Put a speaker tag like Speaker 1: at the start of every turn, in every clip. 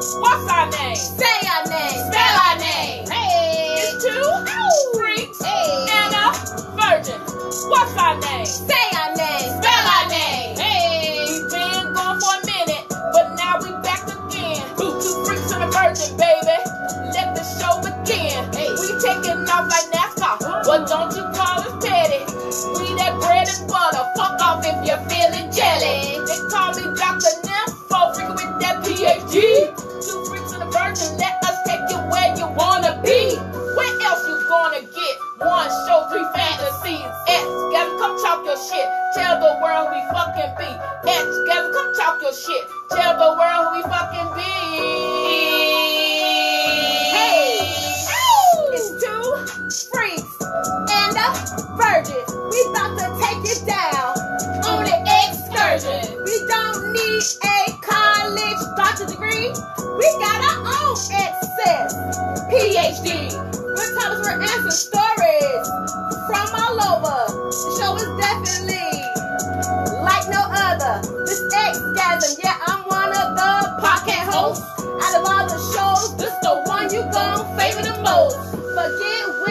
Speaker 1: What's our name? Say our name. Degree. We got our own access. PhD. We're topics we're answering stories from all over. The show is definitely like no other. This Xgasm, yeah, I'm one of the podcast hosts. Out of all the shows, this the one you gon' favor the most. Forget Oprah,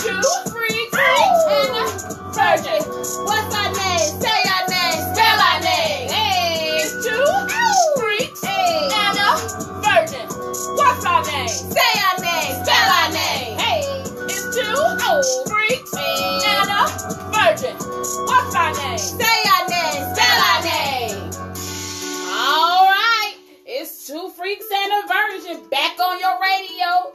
Speaker 1: Two, freaks, and a virgin. What's our name? Say our name. Spell our name. Hey,
Speaker 2: It's two freaks
Speaker 1: hey,
Speaker 2: and a virgin. What's our name?
Speaker 1: say our name. Spell our name. Hey,
Speaker 2: It's two freaks and a virgin. What's our name?
Speaker 1: say our name. Spell our name.
Speaker 2: All right, it's two freaks and a virgin back on your radio.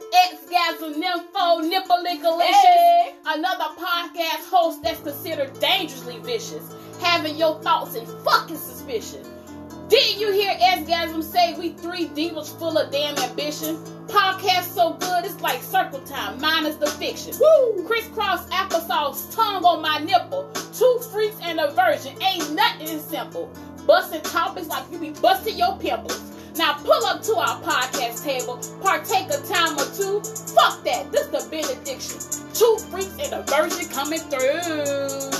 Speaker 2: Dangerously vicious, having your thoughts in fucking suspicion. Didn't you hear Xgasm say we three divas full of damn ambition? Podcast so good it's like circle time, minus the fiction. Woo! Crisscross applesauce, tongue on my nipple. Two freaks and a virgin, ain't nothing simple. Busting topics like you be busting your pimples. Now pull up to our podcast table, partake a time or two. Fuck that, this the benediction. Two freaks and a virgin coming through.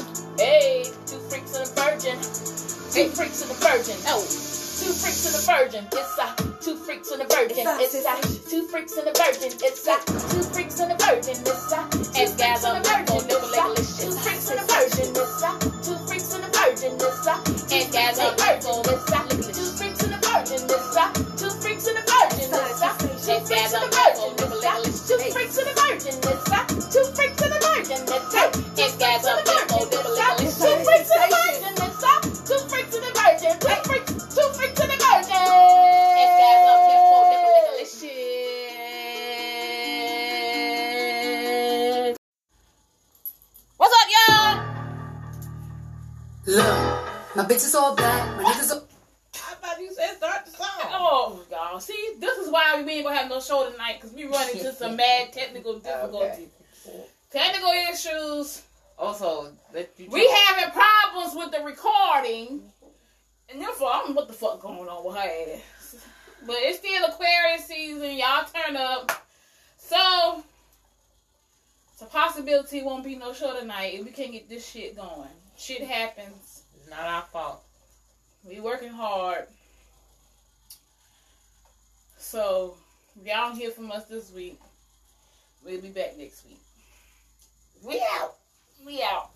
Speaker 2: Two freaks and a virgin. Oh, two freaks and a virgin. It's a two freaks and a virgin. It's a two freaks and a virgin. It's a two freaks and a virgin. It's a and gather a virgin. Two freaks and a virgin. It's a two freaks and a virgin. It's a and gather virgin. It's a two freaks and a virgin. It's a two freaks and a virgin. It's a and gather
Speaker 3: my bitch is all black, my niggas all.
Speaker 4: I thought you said start the song.
Speaker 2: Oh, y'all. See, this is why we ain't gonna have no show tonight because we run into some mad technical difficulties. Technical issues.
Speaker 4: Also, let you
Speaker 2: We having problems with the recording. And therefore, I don't know what the fuck going on with her ass. But it's still Aquarius season. Y'all turn up. So, it's a possibility won't be no show tonight if we can't get this shit going. Shit happens.
Speaker 4: Not our fault.
Speaker 2: We working hard. So, y'all don't hear from us this week, we'll be back next week. We out. We out.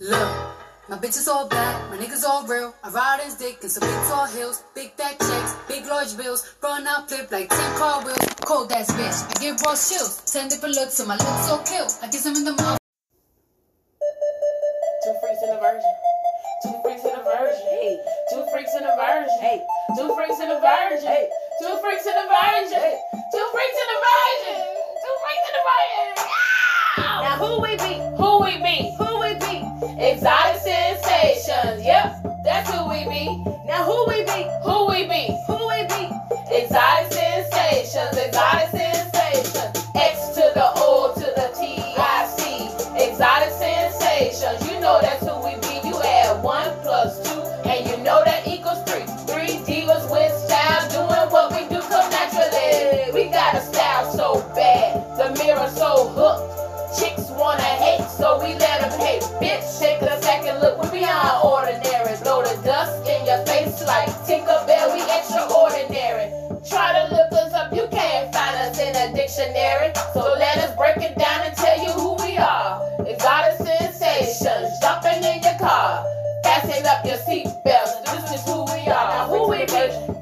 Speaker 3: Look, my bitch is all black, my niggas all real. I ride his dick in some big tall hills, big fat checks, big large bills, run out flip like 10 car wheels. Cold ass bitch, I give raw chills, 10 different looks, so my looks so kill. I kiss him in the mouth.
Speaker 2: Two freaks and a virgin. Two freaks and a virgin. Two freaks and a virgin. Two freaks and a virgin.
Speaker 1: Now who we be?
Speaker 2: Who we be?
Speaker 1: Who we be?
Speaker 2: Exotic sensations. Yep, that's who we be.
Speaker 1: Now who we be?
Speaker 2: Who we be?
Speaker 1: Who we be?
Speaker 2: Exotic sensations. Exotic sensations. Fasten up your seatbelts. This is who we are. Now, who we be?